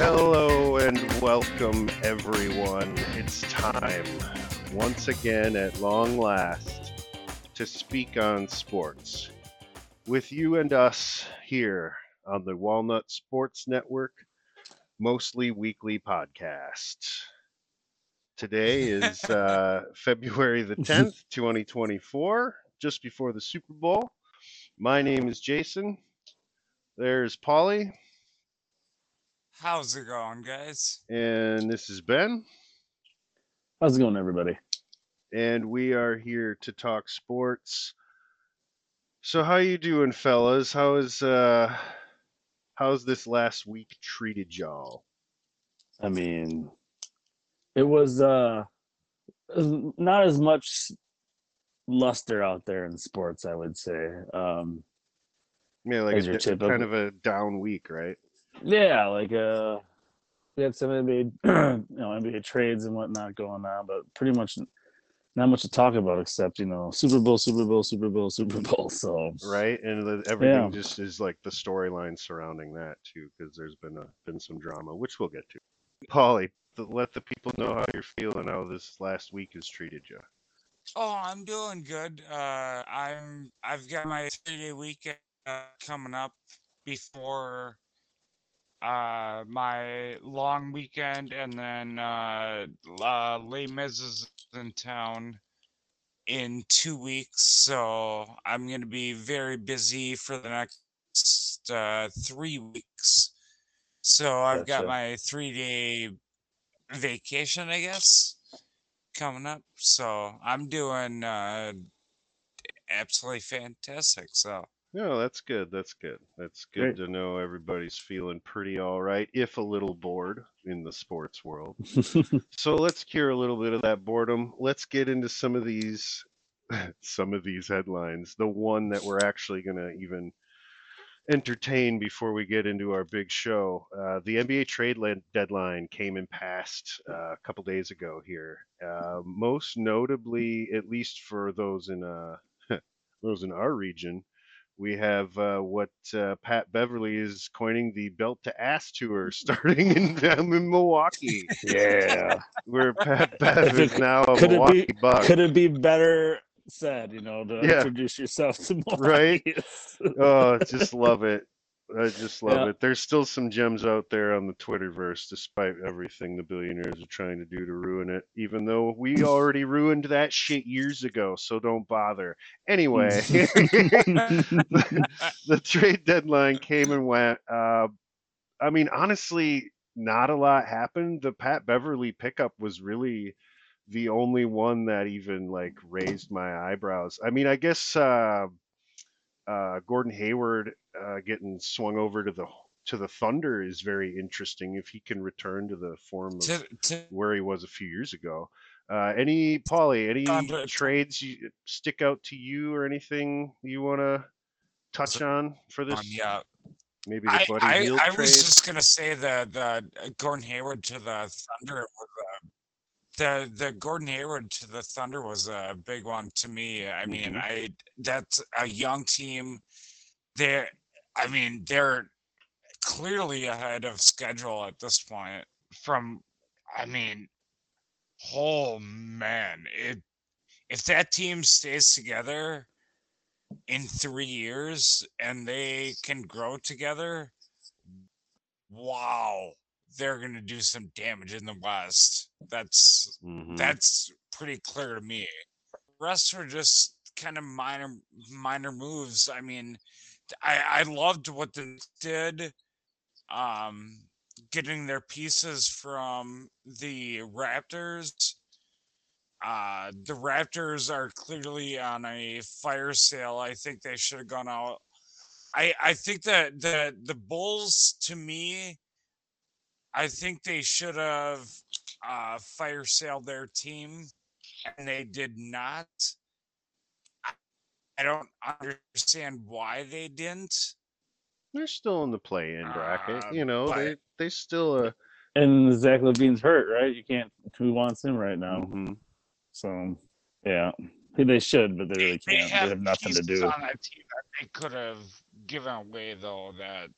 Hello and welcome, everyone. It's time, once again at long last, to speak on sports. With you and us here on the Walnut Sports Network, mostly weekly podcast. Today is uh, February the 10th, 2024, just before the Super Bowl. My name is Jason. There's Polly, How's it going, guys? and this is Ben. How's it going, everybody? and we are here to talk sports. So how you doing, fellas? How is uh how's this last week treated y'all? I mean, it was uh not as much luster out there in sports, I would say. Um Yeah, like a, your d- typical- kind of a down week, right? Yeah, like uh we had some NBA you know, NBA trades and whatnot going on, but pretty much not much to talk about except, you know, Super Bowl, Super Bowl, Super Bowl, Super Bowl. So Right, and the, everything Yeah. just is like the storyline surrounding that too, because there's been a, been some drama, which we'll get to. Polly, th- let the people know how you're feeling, how this last week has treated you. Oh, I'm doing good. Uh, I'm I've got my three day weekend uh, coming up before uh my long weekend, and then uh, uh Les Mis is in town in two weeks, so I'm gonna be very busy for the next uh, three weeks. So I've got my three day vacation, I guess, coming up. So I'm doing uh, absolutely fantastic. So No, that's good. That's good. That's good Great. to know everybody's feeling pretty all right, if a little bored in the sports world. So let's cure a little bit of that boredom. Let's get into some of these some of these headlines. The one that we're actually going to even entertain before we get into our big show. Uh, the NBA trade deadline came and passed uh, a couple days ago here. Uh, most notably, at least for those in uh, those in our region, we have uh, what uh, Pat Beverley is coining the belt to ass tour starting in down in Milwaukee, yeah. where Pat Bev is now a could it be- Milwaukee Buck. Could it be better said, you know, to Yeah. introduce yourself to more Right? oh, just love it. I just love Yeah. it. There's still some gems out there on the Twitterverse, despite everything the billionaires are trying to do to ruin it. Even though we already ruined that shit years ago, so don't bother. Anyway, the trade deadline came and went. Uh, I mean, honestly, not a lot happened. The Pat Beverley pickup was really the only one that even like raised my eyebrows. I mean, I guess uh, uh, Gordon Hayward uh, getting swung over to the to the Thunder is very interesting if he can return to the form of to, to where he was a few years ago. Uh, any Paulie, any Thunder- trades you, stick out to you or anything you want to touch on for this? um, yeah. Maybe the I, Buddy I, I was just gonna say the the uh, Gordon Hayward to the Thunder was the the Gordon Hayward to the Thunder was a big one to me. I mean, Mhm. I that's a young team. They're I mean they're clearly ahead of schedule at this point. From I mean, oh man, it if that team stays together in three years and they can grow together, wow, they're gonna do some damage in the West. That's Mhm. that's pretty clear to me. The rest were just kind of minor minor moves. I mean, I I loved what they did. Um, getting their pieces from the Raptors. Uh, the Raptors are clearly on a fire sale. I think they should have gone out. I I think that the the Bulls to me, I think they should have uh, fire sailed their team, and they did not. I- I don't understand why they didn't. They're still in the play-in bracket. Uh, you know, but- they they still uh, and Zach LaVine's hurt, right? You can't. Who wants him right now? mhm. So, yeah, they should, but they really They can't. They have nothing to do. on that team that they could have given away, though. That,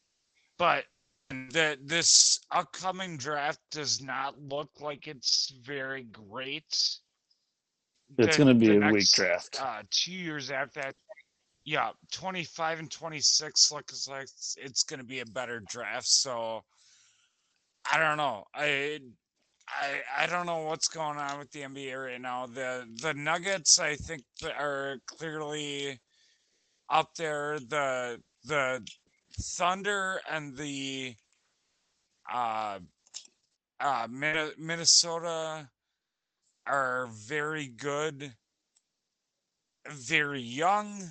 but that this upcoming draft does not look like it's very great. It's going to be a weak draft. Uh, two years after that, yeah, 25 and 26 looks like it's, it's going to be a better draft. So I don't know. I I I don't know what's going on with the NBA right now. The the Nuggets, I think, are clearly up there. The the Thunder and the uh uh Minnesota are very good, very young,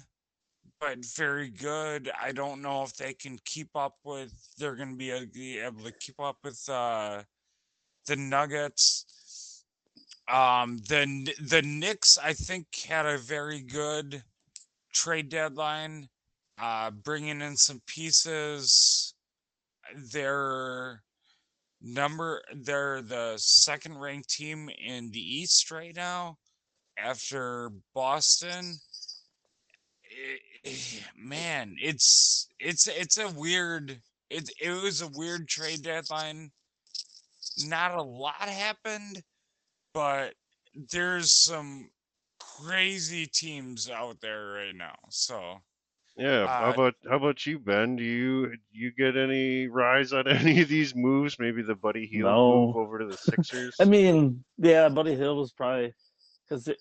but very good. I don't know if they can keep up with. They're going to be able to keep up with uh, the Nuggets. Um, the the Knicks, I think, had a very good trade deadline, uh, bringing in some pieces. They're number. They're the second ranked team in the East right now, after Boston. Eh, man, it's it's it's a weird. It it was a weird trade deadline. Not a lot happened, but there's some crazy teams out there right now. So Yeah. how Uh, about how about you, Ben? Do you you get any rise on any of these moves? Maybe the Buddy Hield move over to the Sixers. I mean, yeah, Buddy Hield was probably because you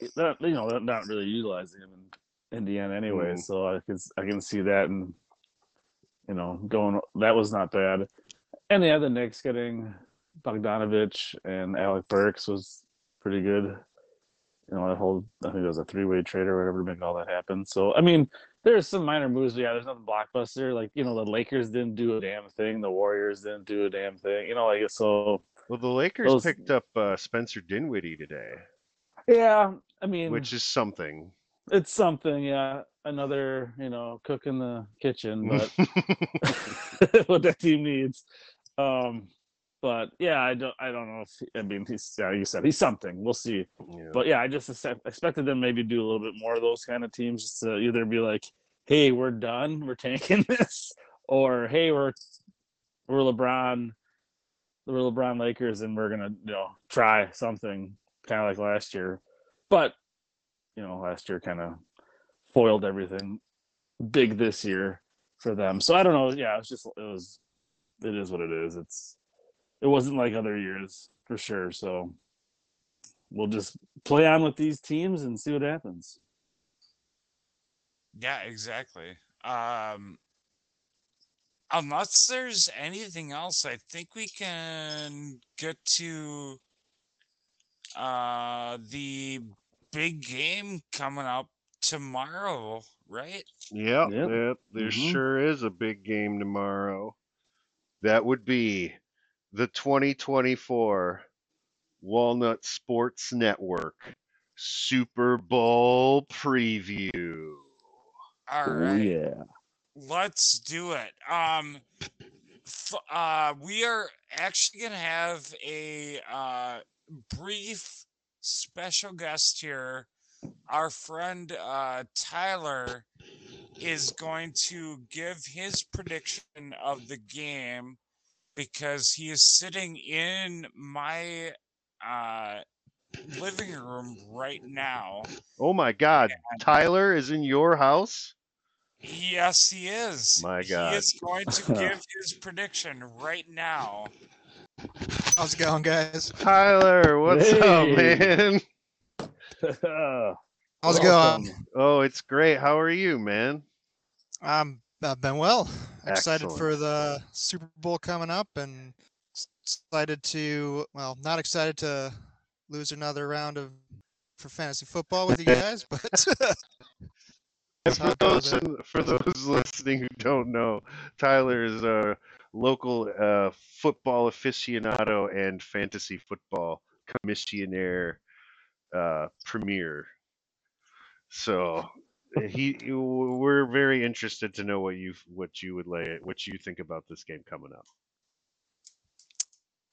know they're not really utilizing him in Indiana anyway, Mm. so I can s- I can see that and you know going that was not bad. And yeah, the other Knicks getting Bogdanovich and Alec Burks was pretty good. You know, that whole I think it was a three way trade or whatever to make all that happen. So I mean, there's some minor moves, but yeah, there's nothing blockbuster. Like you know, the Lakers didn't do a damn thing, the Warriors didn't do a damn thing. You know, like so. well, the Lakers those- picked up uh, Spencer Dinwiddie today, Yeah, I mean, which is something. it's something. Yeah, another you know cook in the kitchen, but what that team needs. Um, but yeah, I don't. I don't know if I mean he's. Yeah, you said he's something. We'll see. Yeah. But yeah, I just expected them maybe do a little bit more of those kind of teams, just to either be like, "Hey, we're done. We're tanking this," or "Hey, we're we're LeBron, we're LeBron Lakers, and we're gonna you know try something kind of like last year." But you know, last year kind of foiled everything big this year for them. So I don't know. Yeah, it's just it was it is what it is. It's it wasn't like other years for sure. So we'll just play on with these teams and see what happens. yeah, exactly. Um, unless there's anything else, I think we can get to uh the big game coming up tomorrow, right? Yep, Yep. yep. There Mhm. sure is a big game tomorrow. That would be the 2024 Walnut Sports Network Super Bowl preview. All right. Oh, yeah. Let's do it. Um, f- uh, we are actually gonna have a uh, brief special guest here. Our friend uh, Tyler is going to give his prediction of the game because he is sitting in my uh, living room right now. Oh my God, Tyler is in your house? Yes, he is. My God. He God. is going to give his prediction right now. How's it going, guys? Tyler, what's up, man? How's it Welcome. going? Oh, it's great. How are you, man? I'm I've been well. Excited Excellent. for the Super Bowl coming up, and excited to well, not excited to lose another round of for fantasy football with you guys, but And That's how for those for those listening who don't know, Tyler is a local uh, football aficionado and fantasy football commissionaire uh, premier. So he, he- we're very interested to know what you what you would lay what you think about this game coming up.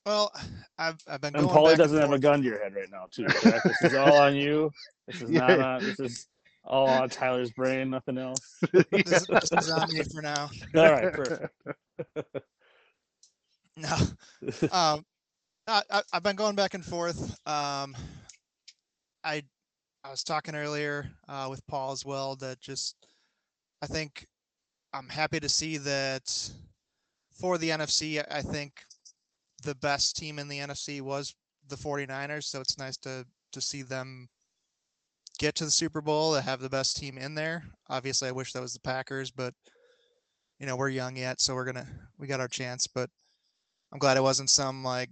well, I've I've been And going Paulie back doesn't and have a forth. gun to your head right now, too. Jack. This is all on you. This is not on. This is all on Tyler's brain. Nothing else. This, this is on me for now. All right, perfect. No. um, I, I, I've been going back and forth. Um, I I was talking earlier uh, with Paul as well that just I think I'm happy to see that for the NFC. I- think the best team in the NFC was the 49ers, so it's nice to to see them get to the Super Bowl to have the best team in there. Obviously, I wish that was the Packers, but you know we're young yet, so we're gonna we got our chance. But I'm glad it wasn't some like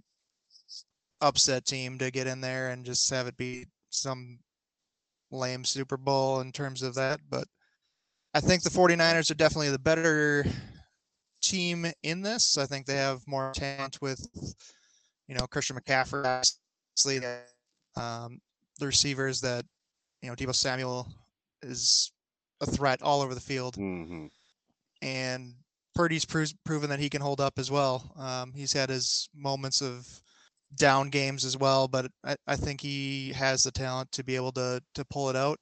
upset team to get in there and just have it be some lame Super Bowl in terms of that. But I think the 49ers are definitely the better team in this. I think they have more talent with, you know, Christian McCaffrey, obviously, um, the receivers that, you know, Deebo Samuel is a threat all over the field hmm and Purdy's pro- proven that he can hold up as well. Um, he's had his moments of down games as well, but I, I think he has the talent to be able to to pull it out.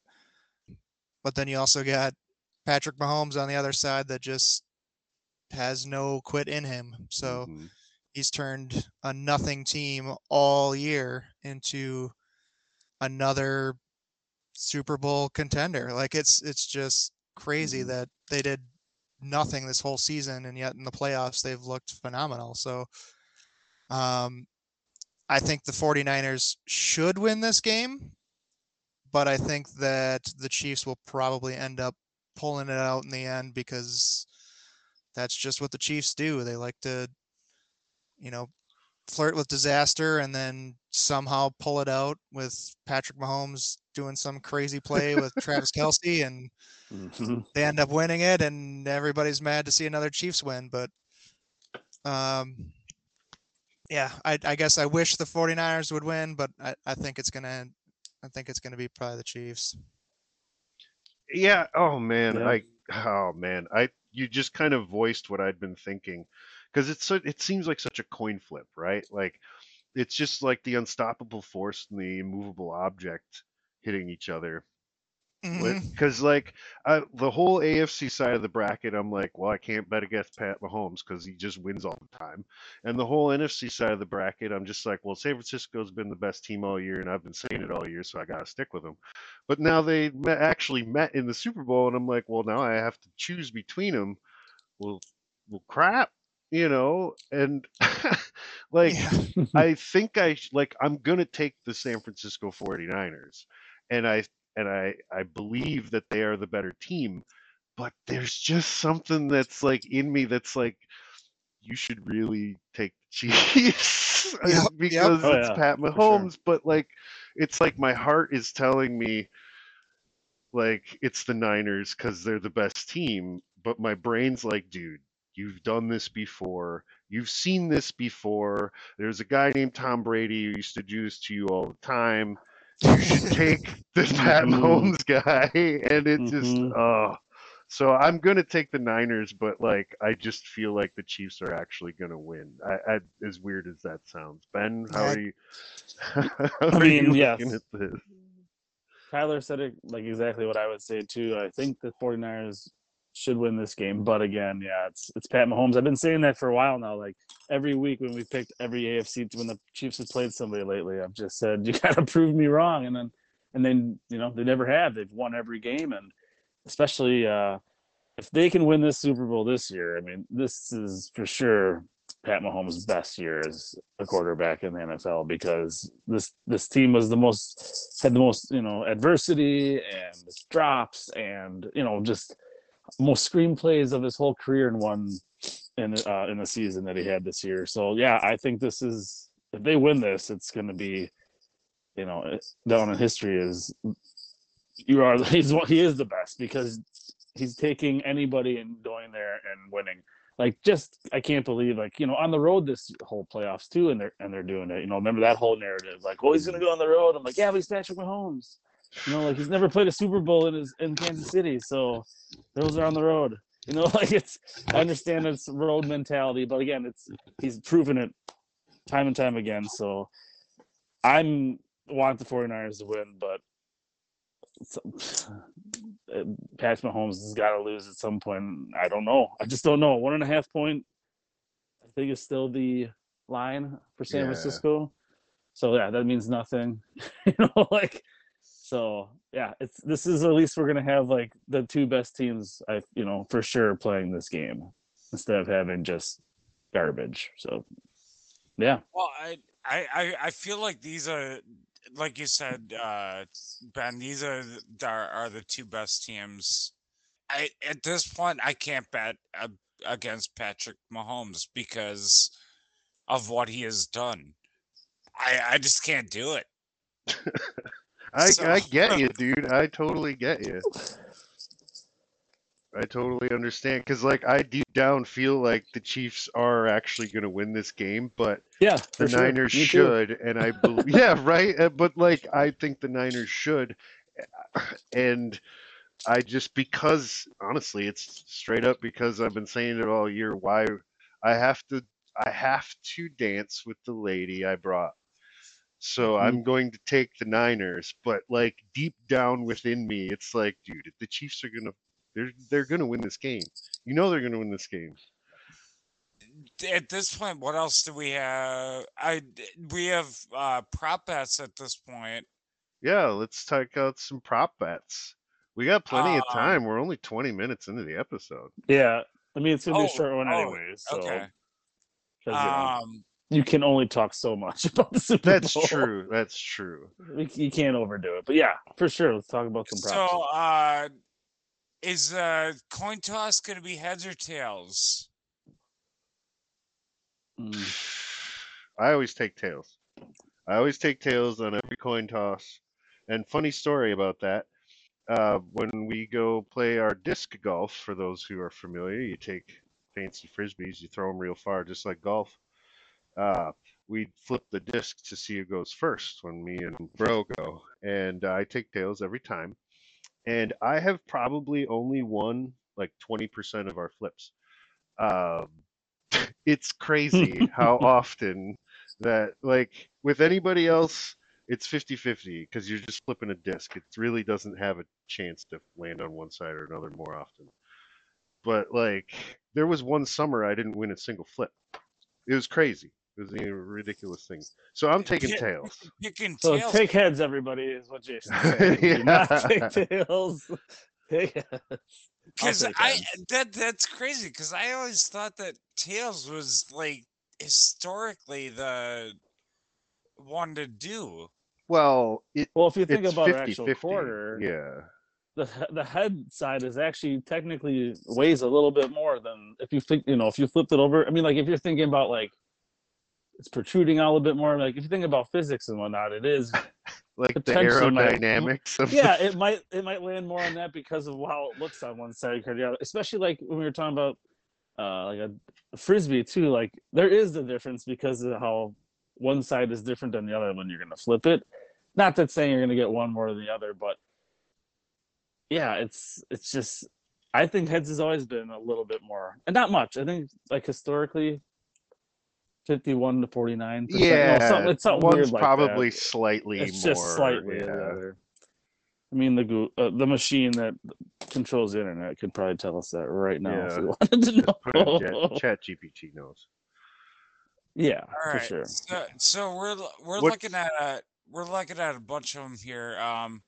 But then you also got Patrick Mahomes on the other side that just has no quit in him. So Mhm. he's turned a nothing team all year into another Super Bowl contender. Like it's it's just crazy Mhm. that they did nothing this whole season and yet in the playoffs they've looked phenomenal. So um I think the 49ers should win this game, but I think that the Chiefs will probably end up pulling it out in the end because that's just what the Chiefs do. They like to you know, flirt with disaster and then somehow pull it out with Patrick Mahomes doing some crazy play with Travis Kelce and Mhm. they end up winning it and everybody's mad to see another Chiefs win. But um yeah, I, I guess I wish the 49ers would win, but I, I think it's gonna I think it's gonna be probably the Chiefs. Yeah. Oh man. Yeah. I. Oh man. I. You just kind of voiced what I'd been thinking, because it's so. It seems like such a coin flip, right? Like, it's just like the unstoppable force and the immovable object hitting each other. Because like uh, the whole AFC side of the bracket, I'm like, well, I can't bet against Pat Mahomes because he just wins all the time. And the whole NFC side of the bracket, I'm just like, well, San Francisco's been the best team all year, and I've been saying it all year, so I gotta stick with them. But now they met, actually met in the Super Bowl, and I'm like, well, now I have to choose between them. Well, well, crap, you know. And like. I think I like I'm gonna take the San Francisco 49ers, and I and I I believe that they are the better team, but there's just something that's like in me that's like you should really take the Chiefs Yep, yep. because Oh, it's yeah, Pat for sure. Mahomes, but like it's like my heart is telling me like it's the Niners because they're the best team, but my brain's like, dude, you've done this before. You've seen this before. There's a guy named Tom Brady who used to do this to you all the time. You should take this Pat Mhm. Mahomes guy, and it just Mhm. oh. So I'm gonna take the Niners, but like I just feel like the Chiefs are actually gonna win. I, I as weird as that sounds. Ben, how are you? how are mean, you yes. at this? Tyler said it like exactly what I would say too. I think the 49ers should win this game, but again, yeah, it's it's Pat Mahomes. I've been saying that for a while now. Like every week when we picked every AFC when the Chiefs have played somebody lately, I've just said you got to prove me wrong, and then and then you know they never have. They've won every game, and especially uh, if they can win this Super Bowl this year, I mean, this is for sure Pat Mahomes' best year as a quarterback in the NFL because this this team was the most had the most you know adversity and drops and you know just most screenplays of his whole career in one in uh, in the season that he had this year. So yeah, I think this is if they win this, it's going to be you know down in history is you are he's he is the best because he's taking anybody and going there and winning. Like just I can't believe like you know on the road this whole playoffs too and they're and they're doing it. You know remember that whole narrative like oh he's gonna go on the road. I'm like yeah but he's Patrick Mahomes you know like he's never played a Super Bowl in his in Kansas City so those are on the road you know like it's I understand it's road mentality but again it's he's proven it time and time again so I'm want the 49ers to win but Patrick Mahomes has got to lose at some point. I don't know. I just don't know. One and a half point, I think, is still the line for San Yeah. Francisco. So yeah, that means nothing. you know, like so yeah, it's this is at least we're gonna have like the two best teams I you know for sure playing this game instead of having just garbage. So yeah. Well, I, I, I- I feel like these are, like you said, uh, Ben. These are the, are, are the two best teams. I at this point I can't bet uh, against Patrick Mahomes because of what he has done. I I just can't do it. I, So- I get you, dude. I totally get you. I totally understand because, like, I deep down feel like the Chiefs are actually going to win this game, but Yeah, the sure. Niners Me too. should, and I believe, yeah, right. uh, But like, I think the Niners should, uh, and I just because honestly, it's straight up because I've been saying it all year. Why I have to, I have to dance with the lady I brought. So Mm-hmm. I'm going to take the Niners, but like deep down within me, it's like, dude, if the Chiefs are gonna, they're they're gonna win this game. You know they're gonna win this game. At this point, what else do we have? I we have uh, prop bets at this point. Yeah, let's take out some prop bets. We got plenty of Um, time. We're only 20 minutes into the episode. Yeah. I mean it's gonna be Oh, a short one oh, anyway. So Okay. 'cause, you, know, Um. You can only talk so much about the Super That's Bowl. true. That's true. We- You can't overdo it. But yeah, for sure. Let's talk about some props. So, uh, is uh coin toss going to be heads or tails? Mm. I always take tails. I always take tails on every coin toss. And funny story about that. Uh, when we go play our disc golf, for those who are familiar, you take fancy frisbees, you throw them real far, just like golf. Uh, we flip the disc to see who goes first when me and Bro go, and I take tails every time. And I have probably only won like 20% of our flips. Um, it's crazy how often that like with anybody else it's 50-50 because you're just flipping a disc. It really doesn't have a chance to land on one side or another more often. But like there was one summer i didn't win a single flip. It was crazy it was a ridiculous thing so i'm taking Yeah. tails Picking So tails. take heads, everybody, is what Jason's saying. Do not Yeah. take tails. Take Because I heads. that that's crazy. Because I always thought that tails was like historically the one to do. well it, Well, if you think about 50 our actual 50 quarter, yeah the the head side is actually technically weighs a little bit more than if you think you know if you flipped it over. I mean, like if you're thinking about like it's protruding out a little bit more. Like if you think about physics and whatnot, it is like the Potentially might- aerodynamics of the yeah, it might it might land more on that because of how it looks on one side compared to the other. Especially like when we were talking about uh like a, a frisbee too. Like there is the difference because of how one side is different than the other when you're gonna flip it. Not that saying you're gonna get one more than the other, but yeah, it's it's just I think heads has always been a little bit more and not much. I think like historically. 51 to 49 yeah no, something, it's something one's weird like probably that slightly it's more just slightly yeah. I mean, the uh, the machine that controls the internet could probably tell us that right now if we wanted to know. Put it in chat, chat GPT knows. yeah, All for sure. So, so we're we're What's- looking at a we're looking at a bunch of them here. Um,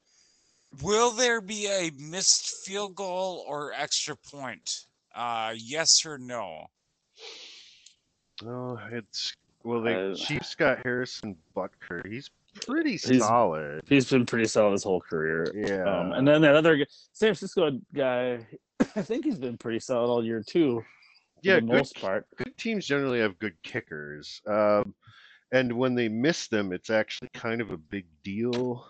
will there be a missed field goal or extra point? Uh, yes or no? Oh, it's well, the Uh, Chiefs got Harrison Butker. He's pretty He's- solid. He's been pretty solid his whole career. Yeah, Um, and then that other San Francisco guy, I think he's been pretty solid all year too. Yeah, good, most part. good teams generally have good kickers. Um, and when they miss them, it's actually kind of a big deal.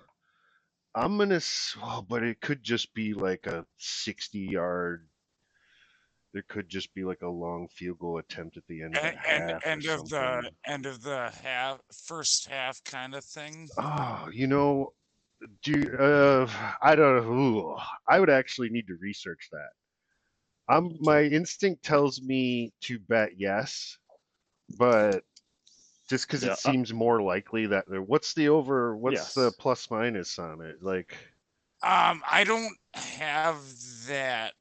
I'm gonna, oh, but it could just be like a 60 yard. There could just be like a long field goal attempt at the end of the And and half or end of the end of the half first half kind of thing. Oh, you know, do uh, I don't know. Ooh, I would actually need to research that. I'm my instinct tells me to bet yes, but just because Yeah, it uh, seems more likely that there. What's the over? What's the plus minus on it? Like, Um, I don't have that.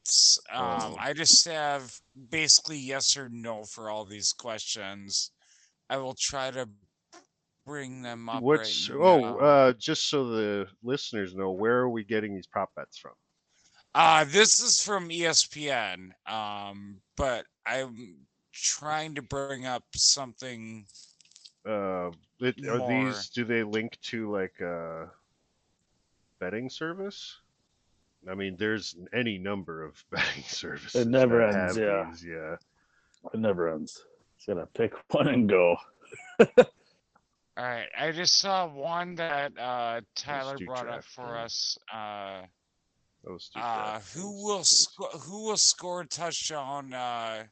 Um, Oh. I just have basically yes or no for all these questions. I will try to bring them up. What's right oh, uh, just so the listeners know, where are we getting these prop bets from? Uh, this is from ESPN. Um, but I'm trying to bring up something. Uh, it, are More. these? Do they link to like a betting service? I mean, there's any number of betting services. It never ends, yeah. these, yeah. It never ends. Just gotta pick one and go. All right, I just saw one that uh, Tyler brought up for them. us. Uh, Those two uh, who will sco- who will score a touchdown uh,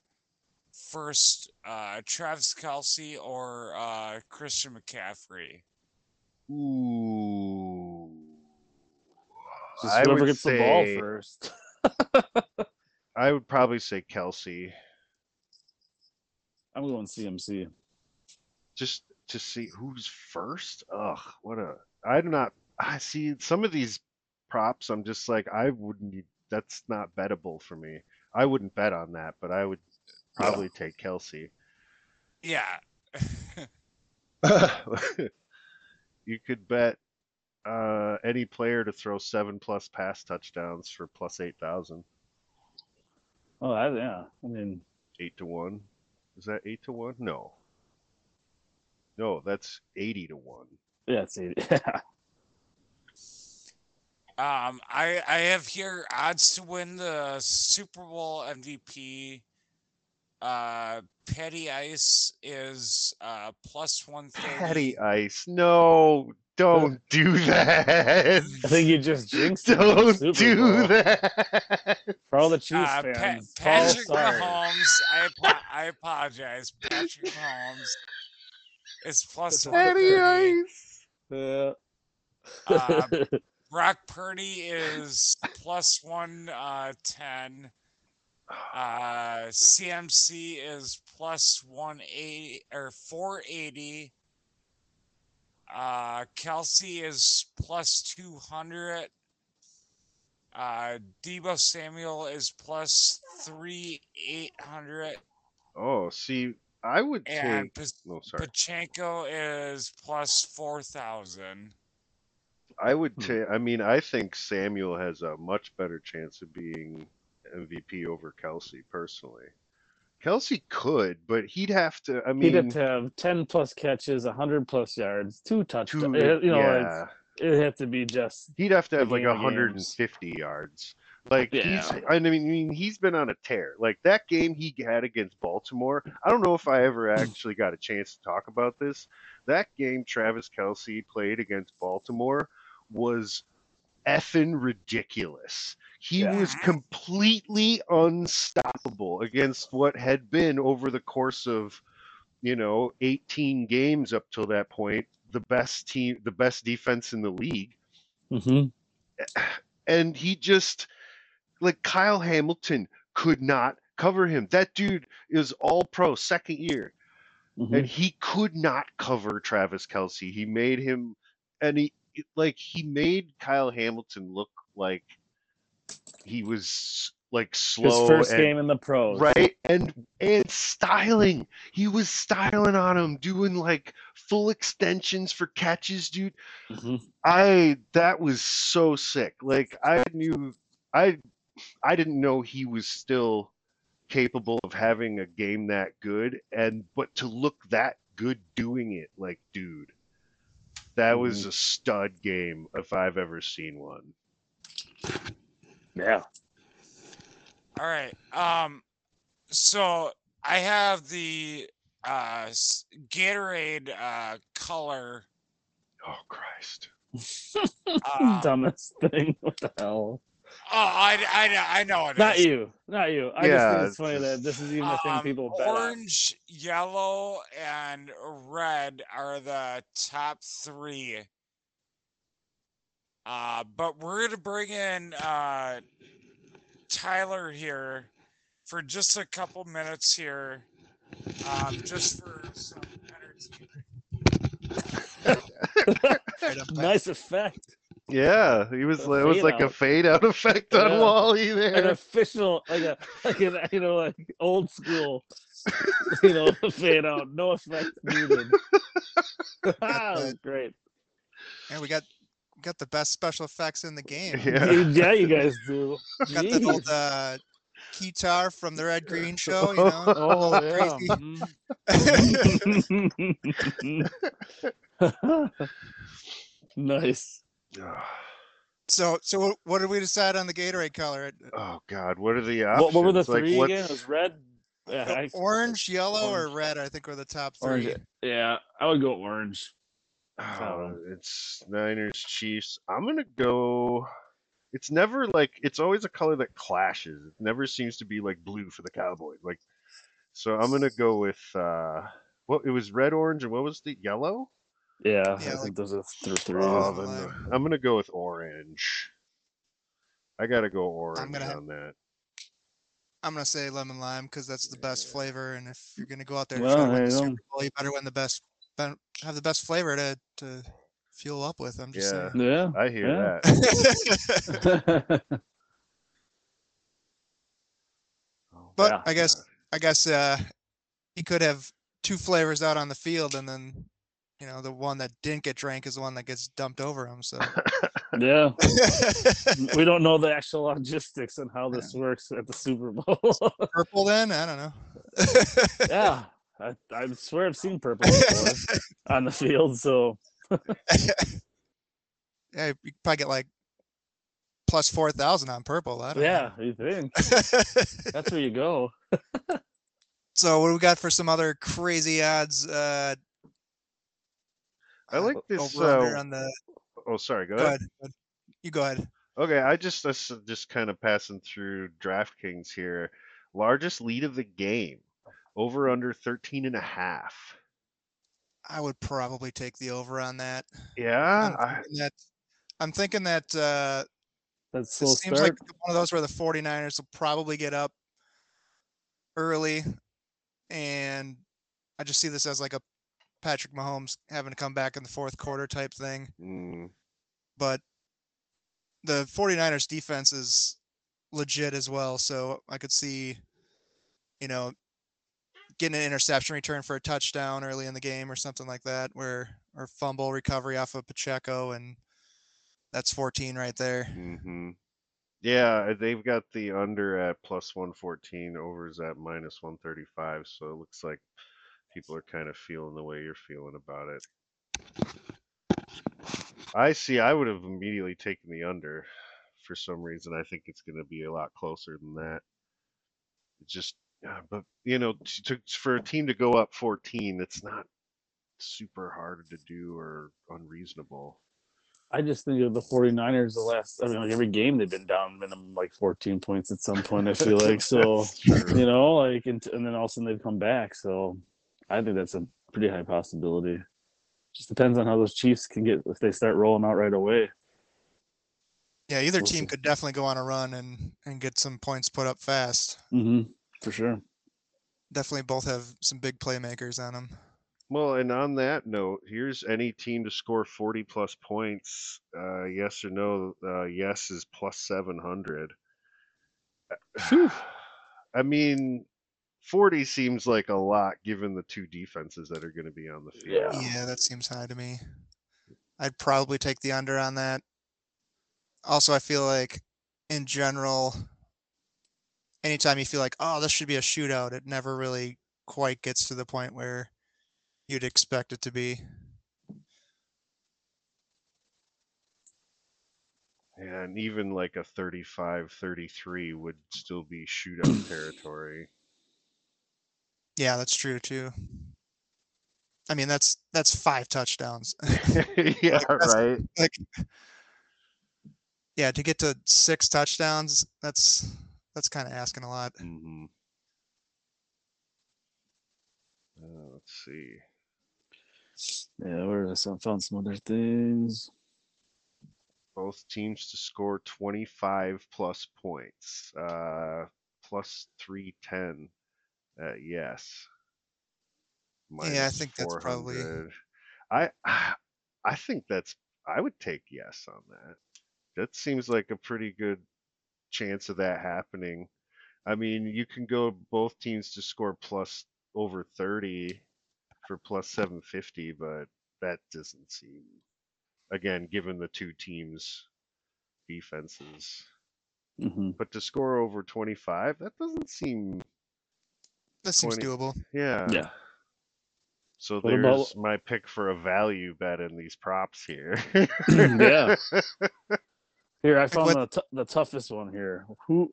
first? Uh, Travis Kelce or uh, Christian McCaffrey? Ooh. Just I whoever would gets the ball say- first. I would probably say Kelce, I'm going CMC. just to see who's first. Ugh, what a! I do not. I see some of these props. I'm just like I wouldn't. That's not bettable for me. I wouldn't bet on that, but I would probably take Kelce. Yeah. you could bet uh, any player to throw seven plus pass touchdowns for plus eight thousand. Oh, I, yeah. I mean, Eight to one. Is that eight to one? No. No, that's eighty to one. yeah, it's yeah. Um, I I have here odds to win the Super Bowl MVP. Uh, Patty Ice is uh plus one thirty. Patty Ice. No, don't do that. I think you just jinxed it. Don't Super do Bowl. that. For all the Chiefs Uh, fans, Paul, Patrick sorry. Mahomes. I apo- I apologize. Patrick Mahomes is plus one Patty thirty. Yeah. Uh, Brock Purdy is plus one uh, ten. Uh, CMC is plus one eighty or four eighty. Uh, Kelce is plus two hundred. Uh, Deebo Samuel is plus three eight hundred, Oh, see, I would and take. P- No, sorry. Pacheco is plus four thousand. I would Hmm. take. I mean, I think Samuel has a much better chance of being MVP over Kelce personally. Kelce could, but he'd have to. I mean, He'd have to have 10 plus catches, 100 plus yards, two touchdowns. two, uh, you know, yeah, it'd have to be just he'd have to have like beginning 150 yards. Like he's, I mean, I mean, he's been on a tear. Like that game he had against Baltimore. I don't know if I ever hmm. actually got a chance to talk about this. That game Travis Kelce played against Baltimore was effing ridiculous. He Yeah. was completely unstoppable against what had been over the course of, you know, 18 games up till that point, the best team, the best defense in the league Mhm. and he just like Kyle Hamilton could not cover him. That dude is all pro second year, Mhm. and he could not cover Travis Kelce. He made him, and he like he made Kyle Hamilton look like he was like his slow first and game in the pros. right and and styling. He was styling on him, doing like full extensions for catches, dude. Mhm. I that was so sick. Like I knew I I didn't know he was still capable of having a game that good and but to look that good doing it like dude that was a stud game if I've ever seen one. Yeah. All right. Um, so I have the uh s- Gatorade uh color. Oh Christ. Uh, Dumbest thing. What the hell? Oh, I, I, I know it Not is. you. Not you. I Yeah, just think it's it's funny that this is even a thing Um, people bet on. orange, yellow, and red are the top three. Uh, but we're gonna bring in uh, Tyler here for just a couple minutes here, um, just for some entertainment. Right up back. Nice effect. Yeah, he was it was fade like a fade out effect on Yeah. Wally there. An official, like a, like an, you know, like old school you know fade out, no effect needed. that was great. And we got got the best special effects in the game. Yeah. Yeah, you guys do. Got that old uh, guitar from the Red Green show, you know. Oh yeah. crazy. mhm. Nice. so so what- what did we decide on the Gatorade color? Oh God, what are the options? What, what were the three what's- again? It was red. Yeah, I, Orange, yellow, or red? I think were the top orange. three. Yeah, I would go orange. Oh, it's Niners Chiefs. I'm gonna go. It's never like it's always a color that clashes. It never seems to be like blue for the Cowboys. Like, so I'm gonna go with uh, what it was red, orange, and what was the yellow? Yeah, Yeah, I think those are th- three. Oh, Lemon then lime. I'm gonna go with orange. I gotta go orange gonna- on that. I'm gonna say lemon lime because that's the best Yeah. flavor. And if you're gonna go out there and Well, try to win the you Super. Bowl, you better win the best, have the best flavor to to fuel up with. I'm just Yeah. saying. Yeah. I hear Yeah. that. Oh, But Yeah. I guess I guess uh, he could have two flavors out on the field, and then you know the one that didn't get drank is the one that gets dumped over him. So yeah. We don't know the actual logistics and how this works at the Super Bowl. purple, then I don't know. yeah. I, I swear I've seen purple on the field. So yeah, you probably get like plus four thousand on purple. I don't yeah, you think that's where you go. so what do we got for some other crazy odds? Uh, I uh, like this, uh, on the. Oh, sorry. Go Go ahead. ahead. You go ahead. Okay, I just that's just kind of passing through DraftKings here. Largest lead of the game. Over under 13 and a half. I would probably take the over on that. Yeah, I'm I, thinking that. I'm thinking that uh, That's It seems start. like one of those where the 49ers will probably get up early. And I just see this as like a Patrick Mahomes having to come back in the fourth quarter type thing. mm, But the 49ers defense is legit as well. So I could see, you know, getting an interception return for a touchdown early in the game or something like that, where or fumble recovery off of Pacheco. And that's 14 right there. hmm Yeah, they've got the under at plus 114, overs at minus 135. So it looks like people are kind of feeling the way you're feeling about it. I see. I would have immediately taken the under for some reason. I think it's going to be a lot closer than that. It's just, yeah, but you know, to, for a team to go up 14, it's not super hard to do or unreasonable. I just think of the 49ers the last I mean like every game they've been down minimum like 14 points at some point I feel like so you know like and, and then all of a sudden they've come back so I think that's a pretty high possibility just depends on how those Chiefs can get if they start rolling out right away Yeah, either We'll team see. could definitely go on a run and and get some points put up fast. mm-hmm. for sure Definitely both have some big playmakers on them. Well, and on that note, here's any team to score 40 plus points. Uh, yes or no? Uh, yes is plus 700. I mean, 40 seems like a lot given the two defenses that are going to be on the field. Yeah. Yeah, that seems high to me. I'd probably take the under on that. Also, I feel like in general, anytime you feel like, oh, this should be a shootout, it never really quite gets to the point where you'd expect it to be. And even like a 35 33 would still be shootout territory. Yeah, that's true too. I mean, that's that's five touchdowns. yeah, that's- right. like, yeah, to get to six touchdowns, that's that's kind of asking a lot. hmm Uh, let's see. yeah where is I found some other things both teams to score 25 plus points uh plus 310 uh yes. Yeah, I think that's probably- i i think that's i would take yes on that. That seems like a pretty good chance of that happening. I mean you can go both teams to score plus over 30 for plus 750, but that doesn't seem again given the two teams defenses. hmm But to score over 25, that doesn't seem That seems 20. doable. yeah. Yeah. So What about- there's my pick for a value bet in these props here. Yeah. Here, I found the, t- the toughest one here. Who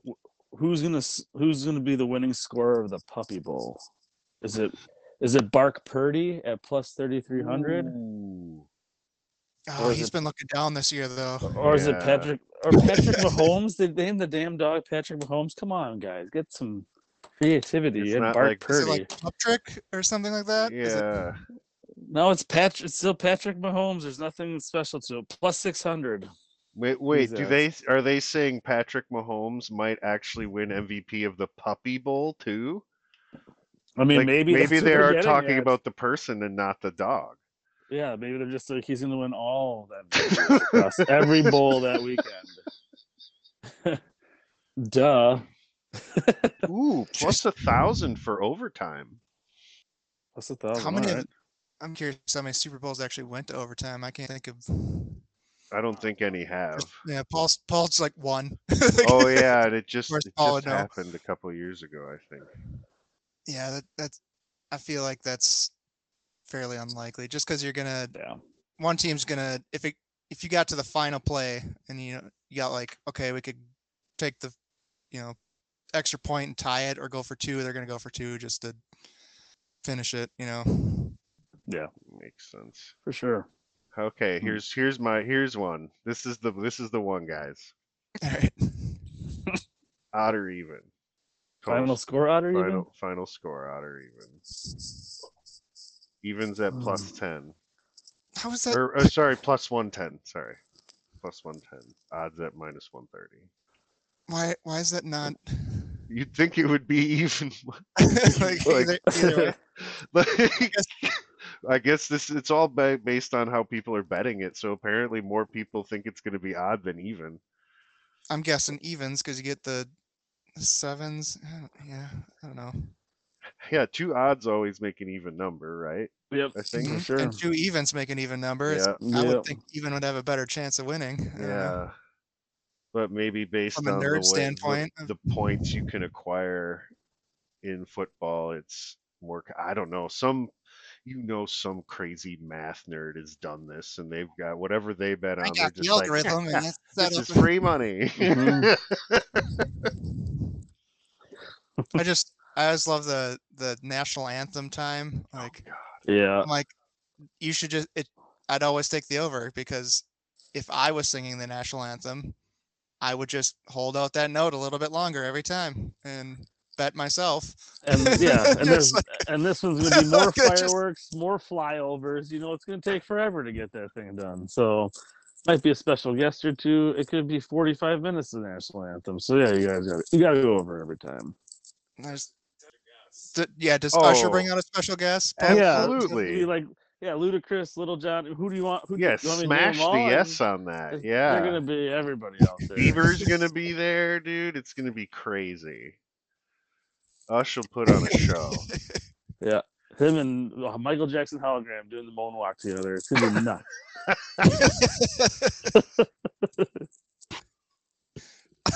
who's gonna s- who's gonna be the winning scorer of the Puppy Bowl? Is it is it Bark Purdy at plus thirty three hundred, Ooh. Oh, is he's it- been looking down this year though. or is it Yeah. Patrick or Patrick Mahomes? They named the damn dog Patrick Mahomes. Come on, guys, get some creativity It's and not Bark like- Is it Purdy. like Pup Trick or something like that? Is it- Yeah. No, it's Patrick. It's still Patrick Mahomes. There's nothing special to it. Plus six hundred. Wait, wait. Do Jesus. they are they saying Patrick Mahomes might actually win MVP of the Puppy Bowl too? I mean, Like, maybe maybe what they they're are getting talking at. about the person and not the dog. Yeah, maybe they're just like he's going to win all of them across every bowl that weekend. Duh. Ooh, plus a thousand for overtime. That's a thousand. How many? alright. I'm curious how many Super Bowls actually went to overtime. I can't think of. I don't think any have. Yeah, Paul's Paul's like one. Oh yeah, and it just, it Paul just would know. happened a couple years ago, I think. yeah, that, that's. I feel like that's fairly unlikely. Just because you're gonna Yeah. one team's gonna if it if you got to the final play and you you got like okay we could take the you know extra point and tie it or go for two they're gonna go for two just to finish it you know Yeah, Makes sense. For sure. Okay, Hmm. here's here's my here's one. This is the this is the one, guys. all right Odd or even. Final score odd or even? final final score odd or even. Evens at Hmm. ten. how was that Or, or sorry, plus one ten. Sorry, plus one ten. Odds at minus one thirty. Why why is that not You'd think it would be even. like, Like- either, either like, I guess this it's all ba- based on how people are betting it. So apparently, more people think it's going to be odd than even. i'm guessing evens because you get the, the sevens yeah i don't know Yeah, two odds always make an even number, right? Yep. I think. For Mhm. sure. and two evens make an even number It's- Yeah. i Yeah. would think even would have a better chance of winning I know. Yeah. But maybe based From a on the, nerd way, the- standpoint. the points you can acquire in football, it's more. I don't know. Some, you know, some crazy math nerd has done this, and they've got whatever they bet on. i They're got the just like, algorithm and that's set this is free money. Mhm. I just I always love the the national anthem time. Like Yeah. I'm like you should just it I'd always take the over because if I was singing the national anthem, I would just hold out that note a little bit longer every time and bet myself. And yeah, and Just there's like- and this one's gonna be more Like, it's just- fireworks, more flyovers. You know, it's gonna take forever to get that thing done. So might be a special guest or two. It could be 45 minutes of the national anthem. So yeah, you guys got you gotta go over every time. There's D- yeah, does Usher oh. bring Oh. out a special guest? Ab- Yeah, Absolutely. like yeah, Ludacris, Lil Jon. Who do you want? Who do yeah, you want me to name smash them the And yes on that. Yeah, they're gonna be everybody out there. Bieber's gonna be there, dude. It's gonna be crazy. Us will put on a show. Yeah, him and uh, Michael Jackson hologram doing the moonwalk together. It's gonna be nuts.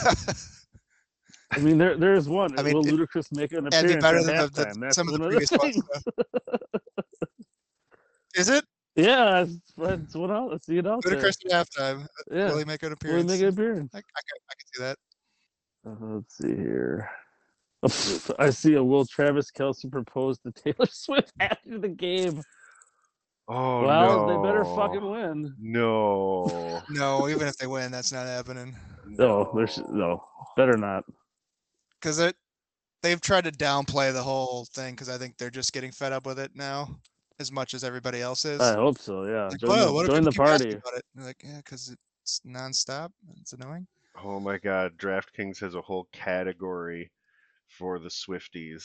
I mean, there there's one. I mean, Will Ludacris make an That'd be better than the, halftime? the, That's some of the previous ones. Things. though. Is it Yeah, that's, that's what else. Let's see it out there. Ludacris at halftime? Yeah, Will he make an will he appearance? make an appearance? I, I, can, I can see that. Uh, let's see here. I see a Will Travis Kelce propose to Taylor Swift after the game. Oh well, no. they better fucking win. No. No, even if they win, that's not happening. No, there's no, better not. because it they've tried to downplay the whole thing because I think they're just getting fed up with it now as much as everybody else is. I hope so. Yeah, like, join "Whoa, the, what join the people keep asking party. About it? Like, yeah, because it's nonstop. and It's annoying. Oh my god, DraftKings has a whole category for the Swifties.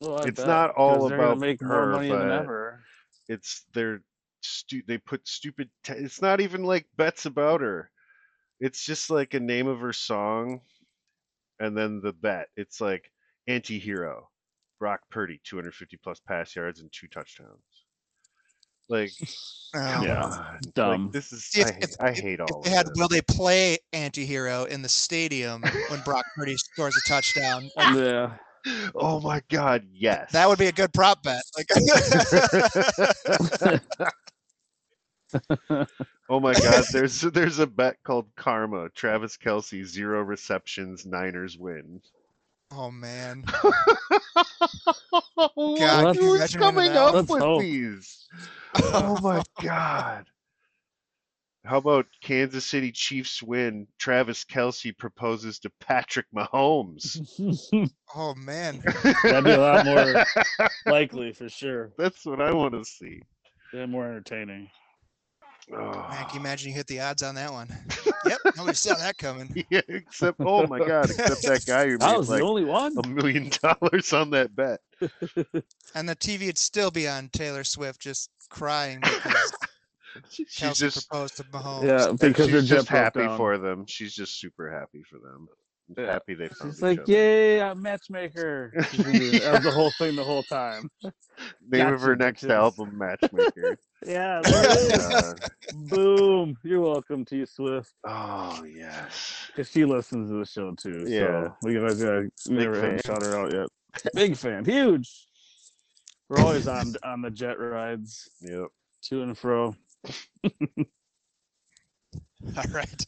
Well, It's bet, not 'cause all about make more her, money than ever. It's they're stu- they put stupid te- it's not even like bets about her. It's just like a name of her song and then the bet. It's like anti-hero. Brock Purdy, 250 plus pass yards and two touchdowns. Like, Oh. Yeah, come on, like, dumb. this is If- I, if- I hate all If of they had this. will they play antihero in the stadium when Brock Purdy scores a touchdown? Like, yeah. Oh my God, yes. that would be a good prop bet. Like oh my God, there's there's a bet called Karma. Travis Kelce zero receptions, Niners win. Oh man. God, can who's coming up? Let's with hope. these? Oh my God. How about Kansas City Chiefs win? Travis Kelce proposes to Patrick Mahomes. Oh man. That'd be a lot more likely for sure. That's what I want to see. Yeah, more entertaining. Oh. Man, can you imagine you hit the odds on that one? Yep, nobody saw that coming. Yeah, except oh my god, except that guy who I made was like the only one. a million dollars on that bet. And the TV would still be on Taylor Swift just crying because She's Kelce just proposed to Mahomes. Yeah, because her she's jet just happy down. for them. She's just super happy for them. Yeah. Happy they found She's each like, other. "Yay, I'm matchmaker." She's gonna do- that was the whole thing the whole time. Name of her next bitches. album, Matchmaker. Yeah, there it is. God. boom. You're welcome, T Swift, Oh, yes. because she listens to the show too. Yeah. so we guys gotta we never fan. haven't shout her out yet. Big fan, huge. We're always on on the jet rides Yep. to and fro. All right.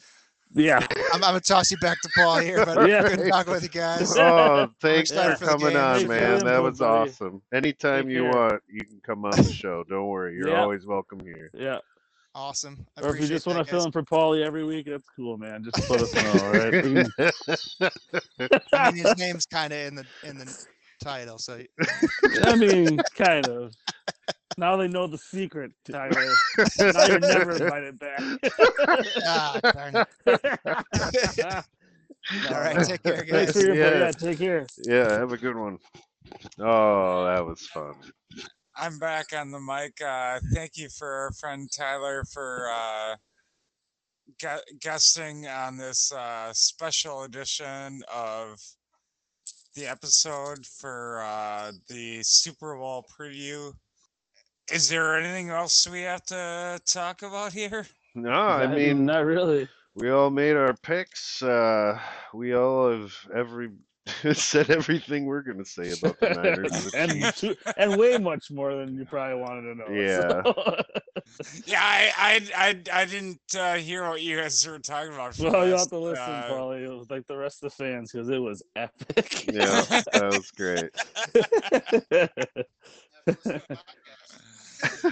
Yeah, I'm, I'm gonna toss you back to Paul here, but Yeah. good talking with you guys. Oh, thanks excited for for coming on, Thanks for man. the That was awesome. Anytime Take you care. want, you can come on the show. Don't worry. You're Yeah. always welcome here. yeah. Awesome. I Or if you just want that, to fill in for Paulie every week, that's cool, man. Just let us know, all right? We can- I mean, his name's kind of in the in the title, so I mean, kind of. Now they know the secret, Tyler. now you're never invited back. ah, darn it. All right, take care, Thanks for your Yeah. yeah. Take care. yeah, have a good one. Oh, that was fun. I'm back on the mic. Uh, thank you for our friend Tyler for uh, gu- guesting on this uh, special edition of the episode for uh, the Super Bowl preview. Is there anything else we have to talk about here? No, I Not- mean, not really. we all made our picks. Uh, we all have every said everything we're gonna say about the Niners. and and two, and way much more than you probably wanted to know. Yeah. so. Yeah, I I I, I didn't uh, hear what you guys were talking about. for well, you have last, to listen, uh, probably It was like the rest of the fans because it was epic. yeah, that was great.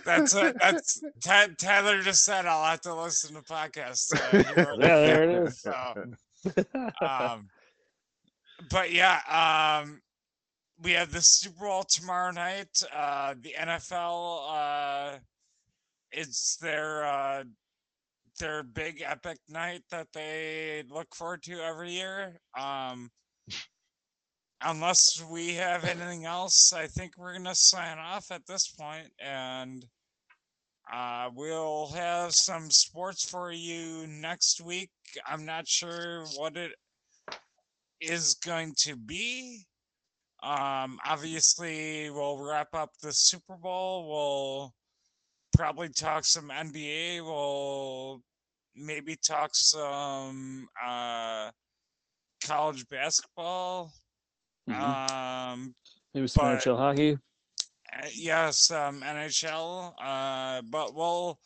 That's it. That's Ty- Tyler just said. I'll have to listen to podcasts. Uh, yeah, there it is. So, um, but yeah, um, we have the Super Bowl tomorrow night. Uh, the NFL, uh, it's their uh, their big epic night that they look forward to every year. Um, unless we have anything else, I think we're gonna sign off at this point, and uh, we'll have some sports for you next week. I'm not sure what it is going to be. Um, obviously, we'll wrap up the Super Bowl. We'll probably talk some NBA. We'll maybe talk some uh, college basketball. Mhm. Um, Maybe some but- NHL hockey. uh, yes, um, NHL. Uh, but we'll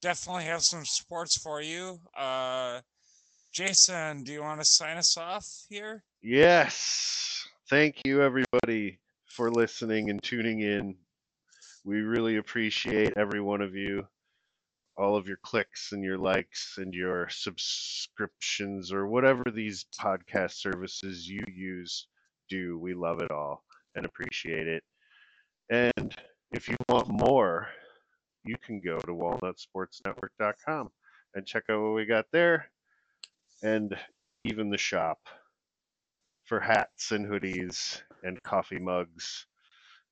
definitely have some sports for you. Uh, Jason, do you want to sign us off here? Yes. Thank you, everybody, for listening and tuning in. We really appreciate every one of you, all of your clicks and your likes and your subscriptions or whatever these podcast services you use do. We love it all and appreciate it. And if you want more, you can go to walnutsportsnetwork.com and check out what we got there and even the shop for hats and hoodies and coffee mugs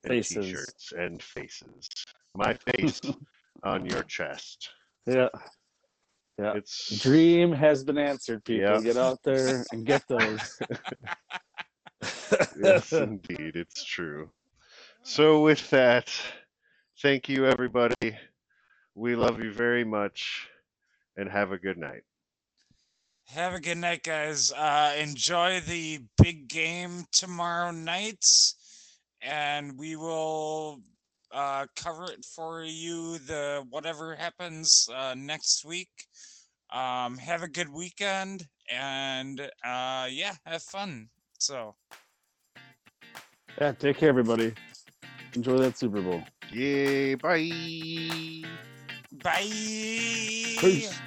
and Faces. t-shirts and faces. My face on your chest. Yeah. Yeah. It's Dream has been answered, people. Yeah. Get out there and get those. yes, indeed, it's true. So with that, thank you everybody. We love you very much and have a good night. Have a good night, guys. Uh, enjoy the big game tomorrow night, and we will uh, cover it for you. The whatever happens uh, next week. Um, have a good weekend, and uh, yeah, have fun. So. Yeah, take care, everybody. Enjoy that Super Bowl. Yay, bye. Bye. Peace.